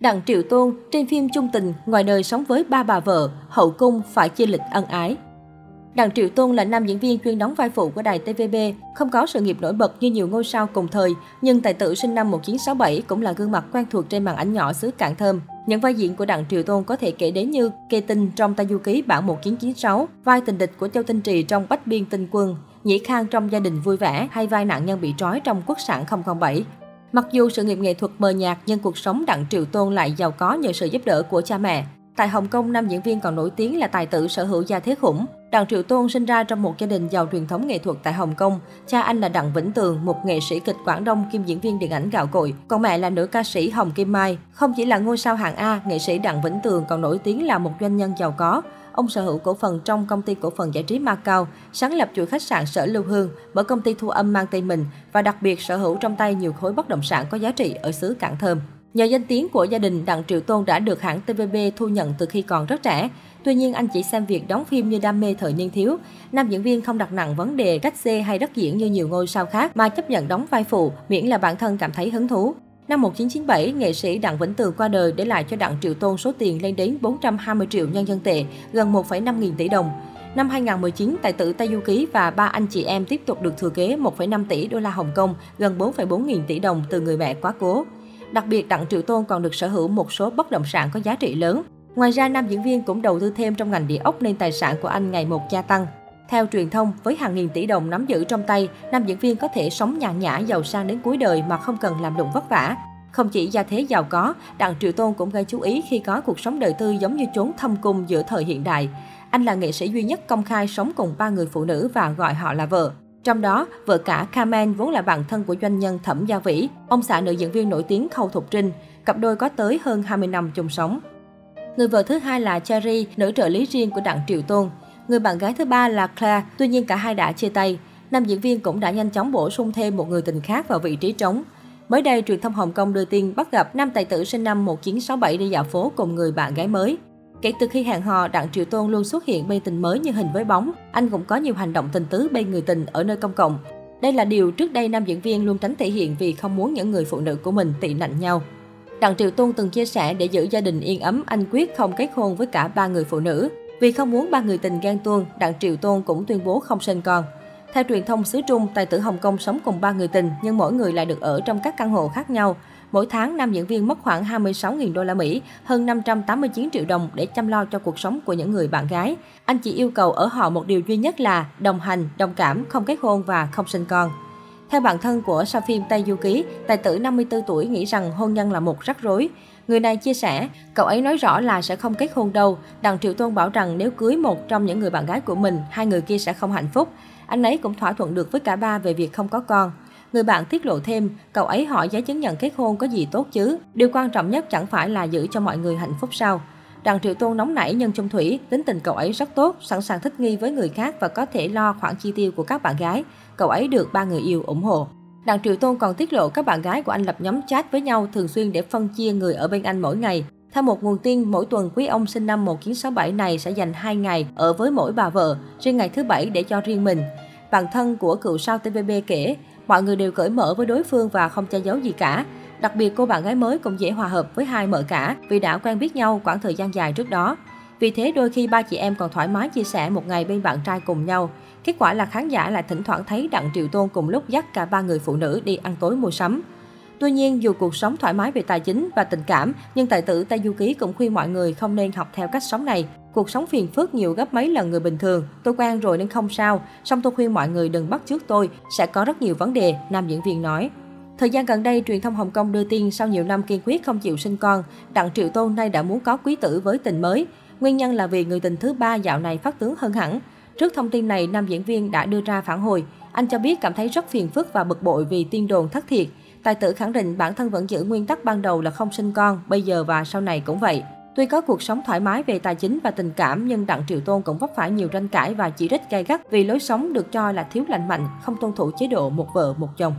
Đặng Triệu Tôn trên phim Chung Tình ngoài đời sống với ba bà vợ, hậu cung phải chia lịch ân ái. Đặng Triệu Tôn là nam diễn viên chuyên đóng vai phụ của đài TVB, không có sự nghiệp nổi bật như nhiều ngôi sao cùng thời, nhưng tài tử sinh năm 1967 cũng là gương mặt quen thuộc trên màn ảnh nhỏ xứ Cảng Thơm. Những vai diễn của Đặng Triệu Tôn có thể kể đến như Kê Tinh trong Ta Du Ký bản 1996, vai tình địch của Châu Tinh Trì trong Bách Biên Tinh Quân, Nhĩ Khang trong Gia đình vui vẻ hay vai nạn nhân bị trói trong Quốc sản 007. Mặc dù sự nghiệp nghệ thuật mờ nhạt nhưng cuộc sống Đặng Triệu Tôn lại giàu có nhờ sự giúp đỡ của cha mẹ. Tại Hồng Kông, nam diễn viên còn nổi tiếng là tài tử sở hữu gia thế khủng. Đặng Triệu Tôn sinh ra trong một gia đình giàu truyền thống nghệ thuật tại Hồng Kông. Cha anh là Đặng Vĩnh Tường, một nghệ sĩ kịch Quảng Đông kiêm diễn viên điện ảnh gạo cội. Còn mẹ là nữ ca sĩ Hồng Kim Mai. Không chỉ là ngôi sao hạng A, nghệ sĩ Đặng Vĩnh Tường còn nổi tiếng là một doanh nhân giàu có. Ông sở hữu cổ phần trong công ty cổ phần giải trí Macau, sáng lập chuỗi khách sạn Sở Lưu Hương, mở công ty thu âm mang tên mình và đặc biệt sở hữu trong tay nhiều khối bất động sản có giá trị ở xứ Cảng Thơm. Nhờ danh tiếng của gia đình, Đặng Triệu Tôn đã được hãng TVB thu nhận từ khi còn rất trẻ. Tuy nhiên, anh chỉ xem việc đóng phim như đam mê thời niên thiếu. Nam diễn viên không đặt nặng vấn đề cách xê hay đất diễn như nhiều ngôi sao khác, mà chấp nhận đóng vai phụ, miễn là bản thân cảm thấy hứng thú. Năm 1997, nghệ sĩ Đặng Vĩnh Tường qua đời để lại cho Đặng Triệu Tôn số tiền lên đến 420 triệu nhân dân tệ, gần 1,5 nghìn tỷ đồng. Năm 2019, tài tử Tây Du Ký và ba anh chị em tiếp tục được thừa kế 1,5 tỷ đô la Hồng Kông, gần 4,4 nghìn tỷ đồng từ người mẹ quá cố. Đặc biệt, Đặng Triệu Tôn còn được sở hữu một số bất động sản có giá trị lớn. Ngoài ra, nam diễn viên cũng đầu tư thêm trong ngành địa ốc nên tài sản của anh ngày một gia tăng. Theo truyền thông, với hàng nghìn tỷ đồng nắm giữ trong tay, nam diễn viên có thể sống nhàn nhã giàu sang đến cuối đời mà không cần làm lụng vất vả. Không chỉ gia thế giàu có, Đặng Triệu Tôn cũng gây chú ý khi có cuộc sống đời tư giống như chốn thâm cung giữa thời hiện đại. Anh là nghệ sĩ duy nhất công khai sống cùng ba người phụ nữ và gọi họ là vợ. Trong đó, vợ cả Carmen vốn là bạn thân của doanh nhân Thẩm Gia Vĩ, ông xã nữ diễn viên nổi tiếng Khâu Thục Trinh. Cặp đôi có tới hơn 20 năm chung sống. Người vợ thứ hai là Cherry, nữ trợ lý riêng của Đặng Triệu Tôn. Người bạn gái thứ ba là Claire, tuy nhiên cả hai đã chia tay. Nam diễn viên cũng đã nhanh chóng bổ sung thêm một người tình khác vào vị trí trống. Mới đây, truyền thông Hồng Kông đưa tin bắt gặp nam tài tử sinh năm 1967 đi dạo phố cùng người bạn gái mới. Kể từ khi hẹn hò, Đặng Triệu Tôn luôn xuất hiện bên tình mới như hình với bóng. Anh cũng có nhiều hành động tình tứ bên người tình ở nơi công cộng. Đây là điều trước đây nam diễn viên luôn tránh thể hiện vì không muốn những người phụ nữ của mình tị nạnh nhau. Đặng Triệu Tôn từng chia sẻ để giữ gia đình yên ấm, anh quyết không kết hôn với cả ba người phụ nữ. Vì không muốn ba người tình ghen tuông, Đặng Triệu Tôn cũng tuyên bố không sinh con. Theo truyền thông xứ Trung, tài tử Hồng Kông sống cùng ba người tình nhưng mỗi người lại được ở trong các căn hộ khác nhau. Mỗi tháng, nam diễn viên mất khoảng 26.000 đô la Mỹ, hơn 589 triệu đồng để chăm lo cho cuộc sống của những người bạn gái. Anh chỉ yêu cầu ở họ một điều duy nhất là đồng hành, đồng cảm, không kết hôn và không sinh con. Theo bản thân của sao phim Tây Du Ký, tài tử 54 tuổi nghĩ rằng hôn nhân là một rắc rối. Người này chia sẻ, cậu ấy nói rõ là sẽ không kết hôn đâu. Đặng Triệu Tôn bảo rằng nếu cưới một trong những người bạn gái của mình, hai người kia sẽ không hạnh phúc. Anh ấy cũng thỏa thuận được với cả ba về việc không có con. Người bạn tiết lộ thêm, cậu ấy hỏi giấy chứng nhận kết hôn có gì tốt chứ. Điều quan trọng nhất chẳng phải là giữ cho mọi người hạnh phúc sao. Đặng Triệu Tôn nóng nảy nhân chung thủy, tính tình cậu ấy rất tốt, sẵn sàng thích nghi với người khác và có thể lo khoản chi tiêu của các bạn gái. Cậu ấy được ba người yêu ủng hộ. Đặng Triệu Tôn còn tiết lộ các bạn gái của anh lập nhóm chat với nhau thường xuyên để phân chia người ở bên anh mỗi ngày. Theo một nguồn tin, mỗi tuần quý ông sinh năm 1967 này sẽ dành 2 ngày ở với mỗi bà vợ, riêng ngày thứ bảy để cho riêng mình. Bạn thân của cựu sao TVB kể, mọi người đều cởi mở với đối phương và không che giấu gì cả. Đặc biệt cô bạn gái mới cũng dễ hòa hợp với hai mợ cả vì đã quen biết nhau quãng thời gian dài trước đó. Vì thế đôi khi ba chị em còn thoải mái chia sẻ một ngày bên bạn trai cùng nhau. Kết quả là khán giả lại thỉnh thoảng thấy Đặng Triệu Tôn cùng lúc dắt cả ba người phụ nữ đi ăn tối mua sắm. Tuy nhiên, dù cuộc sống thoải mái về tài chính và tình cảm, nhưng tài tử Tây Du Ký cũng khuyên mọi người không nên học theo cách sống này. Cuộc sống phiền phức nhiều gấp mấy lần người bình thường. Tôi quen rồi nên không sao. Song tôi khuyên mọi người đừng bắt chước tôi. Sẽ có rất nhiều vấn đề, nam diễn viên nói. Thời gian gần đây, truyền thông Hồng Kông đưa tin sau nhiều năm kiên quyết không chịu sinh con, Đặng Triệu Tôn nay đã muốn có quý tử với tình mới. Nguyên nhân là vì người tình thứ ba dạo này phát tướng hơn hẳn. Trước thông tin này, nam diễn viên đã đưa ra phản hồi. Anh cho biết cảm thấy rất phiền phức và bực bội vì tin đồn thất thiệt. Tài tử khẳng định bản thân vẫn giữ nguyên tắc ban đầu là không sinh con, bây giờ và sau này cũng vậy. Tuy có cuộc sống thoải mái về tài chính và tình cảm, nhưng Đặng Triệu Tôn cũng vấp phải nhiều tranh cãi và chỉ trích gay gắt vì lối sống được cho là thiếu lành mạnh, không tuân thủ chế độ một vợ một chồng.